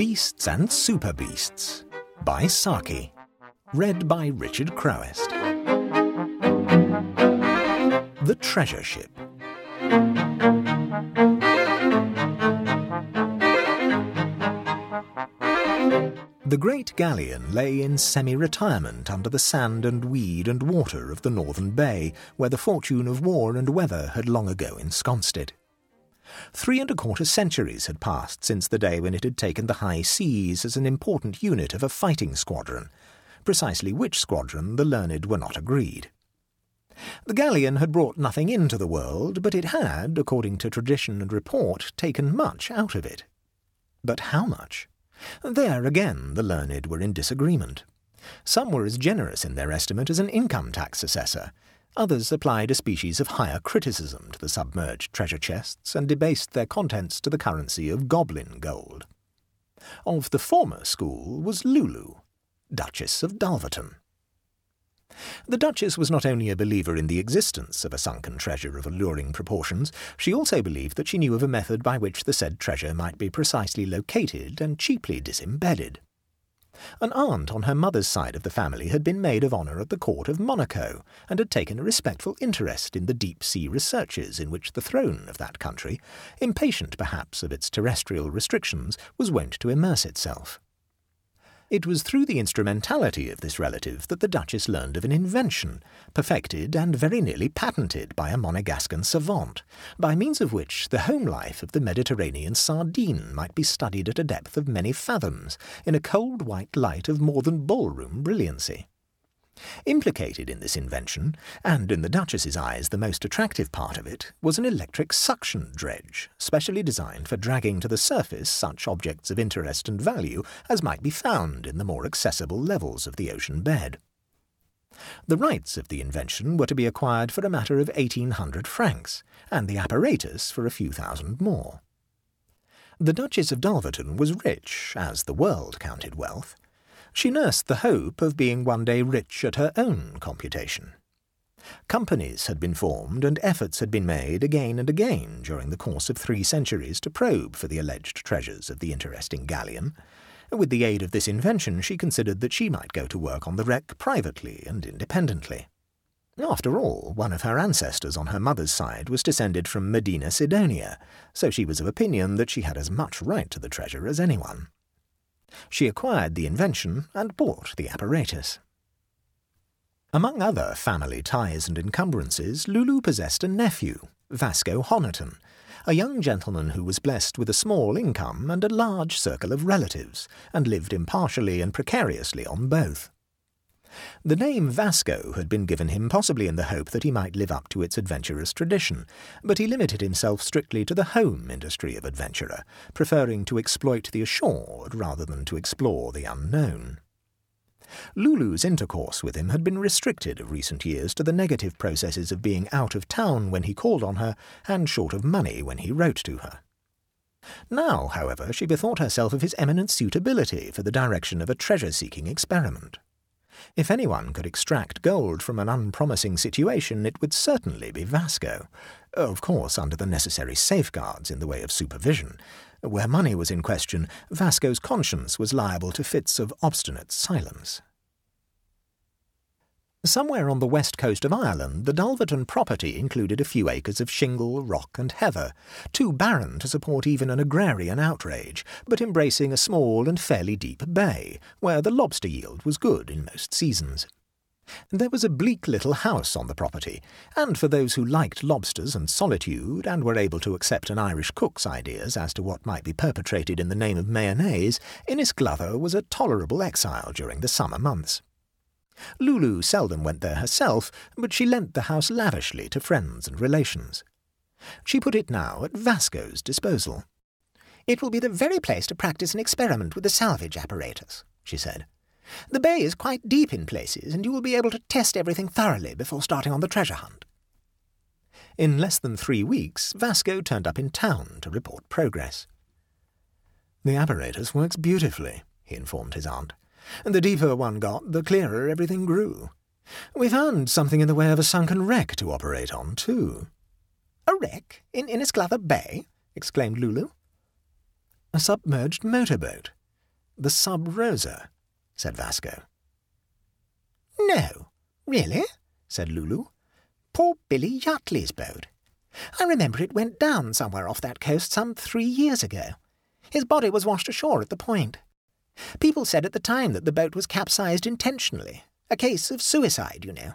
Beasts and Super Beasts by Saki. Read by Richard Crowest. The Treasure Ship. The great galleon lay in semi retirement under the sand and weed and water of the northern bay, where the fortune of war and weather had long ago ensconced it. Three and a quarter centuries had passed since the day when it had taken the high seas as an important unit of a fighting squadron, precisely which squadron the learned were not agreed. The galleon had brought nothing into the world, but it had, according to tradition and report, taken much out of it. But how much? There again the learned were in disagreement. Some were as generous in their estimate as an income tax assessor. Others applied a species of higher criticism to the submerged treasure chests and debased their contents to the currency of goblin gold. Of the former school was Lulu, Duchess of Dulverton. The Duchess was not only a believer in the existence of a sunken treasure of alluring proportions, she also believed that she knew of a method by which the said treasure might be precisely located and cheaply disembedded. An aunt on her mother's side of the family had been maid of honour at the court of Monaco, and had taken a respectful interest in the deep-sea researches in which the throne of that country, impatient perhaps of its terrestrial restrictions, was wont to immerse itself. It was through the instrumentality of this relative that the Duchess learned of an invention, perfected and very nearly patented by a Monegascan savant, by means of which the home life of the Mediterranean sardine might be studied at a depth of many fathoms, in a cold white light of more than ballroom brilliancy. Implicated in this invention, and in the Duchess's eyes the most attractive part of it, was an electric suction dredge, specially designed for dragging to the surface such objects of interest and value as might be found in the more accessible levels of the ocean bed. The rights of the invention were to be acquired for a matter of eighteen hundred francs, and the apparatus for a few thousand more. The Duchess of Dulverton was rich, as the world counted wealth, she nursed the hope of being one day rich at her own computation. Companies had been formed and efforts had been made again and again during the course of three centuries to probe for the alleged treasures of the interesting galleon. With the aid of this invention, she considered that she might go to work on the wreck privately and independently. After all, one of her ancestors on her mother's side was descended from Medina Sidonia, so she was of opinion that she had as much right to the treasure as anyone. She acquired the invention and bought the apparatus. Among other family ties and encumbrances, Lulu possessed a nephew, Vasco Honiton, a young gentleman who was blessed with a small income and a large circle of relatives, and lived impartially and precariously on both. The name Vasco had been given him possibly in the hope that he might live up to its adventurous tradition, but he limited himself strictly to the home industry of adventurer, preferring to exploit the assured rather than to explore the unknown. Lulu's intercourse with him had been restricted of recent years to the negative processes of being out of town when he called on her and short of money when he wrote to her. Now, however, she bethought herself of his eminent suitability for the direction of a treasure-seeking experiment. If anyone could extract gold from an unpromising situation, it would certainly be Vasco. Of course, under the necessary safeguards in the way of supervision. Where money was in question, Vasco's conscience was liable to fits of obstinate silence. Somewhere on the west coast of Ireland, the Dulverton property included a few acres of shingle, rock, and heather, too barren to support even an agrarian outrage, but embracing a small and fairly deep bay, where the lobster yield was good in most seasons. There was a bleak little house on the property, and for those who liked lobsters and solitude, and were able to accept an Irish cook's ideas as to what might be perpetrated in the name of mayonnaise, Innisgluther was a tolerable exile during the summer months. Lulu seldom went there herself, but she lent the house lavishly to friends and relations. She put it now at Vasco's disposal. It will be the very place to practice an experiment with the salvage apparatus, she said. The bay is quite deep in places, and you will be able to test everything thoroughly before starting on the treasure hunt. In less than three weeks, Vasco turned up in town to report progress. The apparatus works beautifully, he informed his aunt. The deeper one got, the clearer everything grew. We found something in the way of a sunken wreck to operate on, too. A wreck? In Innisgluther Bay? exclaimed Lulu. A submerged motorboat. The Sub Rosa, said Vasco. No, really? said Lulu. Poor Billy Yardley's boat. I remember it went down somewhere off that coast some three years ago. His body was washed ashore at the point. People said at the time that the boat was capsized intentionally. A case of suicide, you know.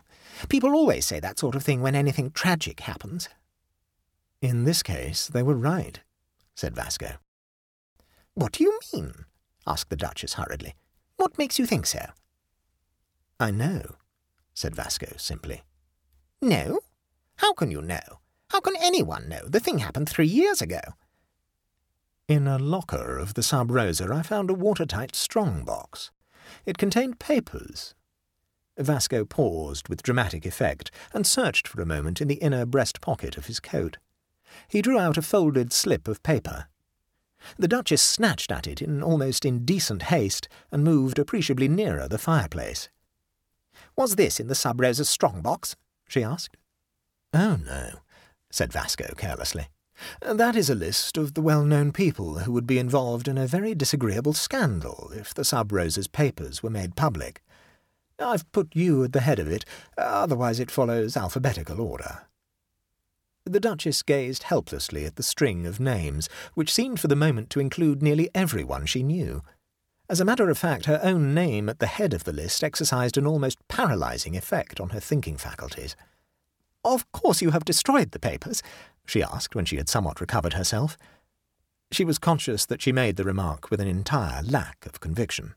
People always say that sort of thing when anything tragic happens. In this case, they were right, said Vasco. What do you mean? asked the Duchess hurriedly. What makes you think so? I know, said Vasco simply. No? How can you know? How can anyone know? The thing happened three years ago. In a locker of the Sub Rosa, I found a watertight strong box. It contained papers. Vasco paused with dramatic effect and searched for a moment in the inner breast pocket of his coat. He drew out a folded slip of paper. The Duchess snatched at it in almost indecent haste and moved appreciably nearer the fireplace. Was this in the Sub Rosa's strong box? she asked. Oh, no, said Vasco carelessly. That is a list of the well-known people who would be involved in a very disagreeable scandal if the Sub Rosa's papers were made public. I've put you at the head of it, otherwise it follows alphabetical order. The Duchess gazed helplessly at the string of names, which seemed for the moment to include nearly everyone she knew. As a matter of fact, her own name at the head of the list exercised an almost paralysing effect on her thinking faculties. Of course you have destroyed the papers? She asked when she had somewhat recovered herself. She was conscious that she made the remark with an entire lack of conviction.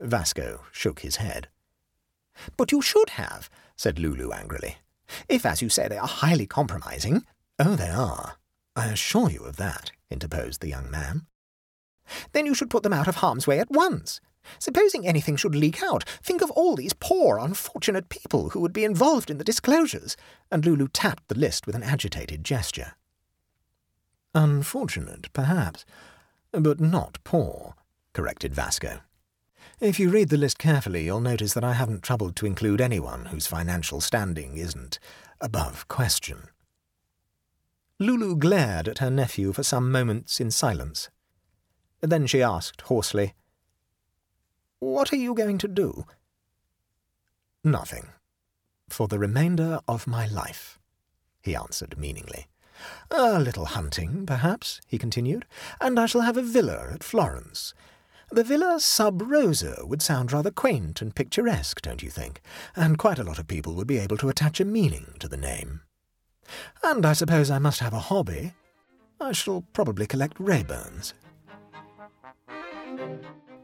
Vasco shook his head. But you should have, said Lulu angrily. If, as you say, they are highly compromising. Oh, they are. I assure you of that, interposed the young man. Then you should put them out of harm's way at once. Supposing anything should leak out, think of all these poor, unfortunate people who would be involved in the disclosures. And Lulu tapped the list with an agitated gesture. Unfortunate, perhaps, but not poor, corrected Vasco. If you read the list carefully, you'll notice that I haven't troubled to include anyone whose financial standing isn't above question. Lulu glared at her nephew for some moments in silence. Then she asked hoarsely, What are you going to do? Nothing. For the remainder of my life, he answered meaningly. A little hunting, perhaps, he continued, and I shall have a villa at Florence. The Villa Sub Rosa would sound rather quaint and picturesque, don't you think? And quite a lot of people would be able to attach a meaning to the name. And I suppose I must have a hobby. I shall probably collect Raeburns.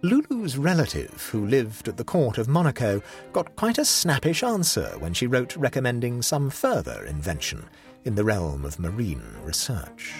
Lulu's relative, who lived at the court of Monaco, got quite a snappish answer when she wrote recommending some further invention in the realm of marine research.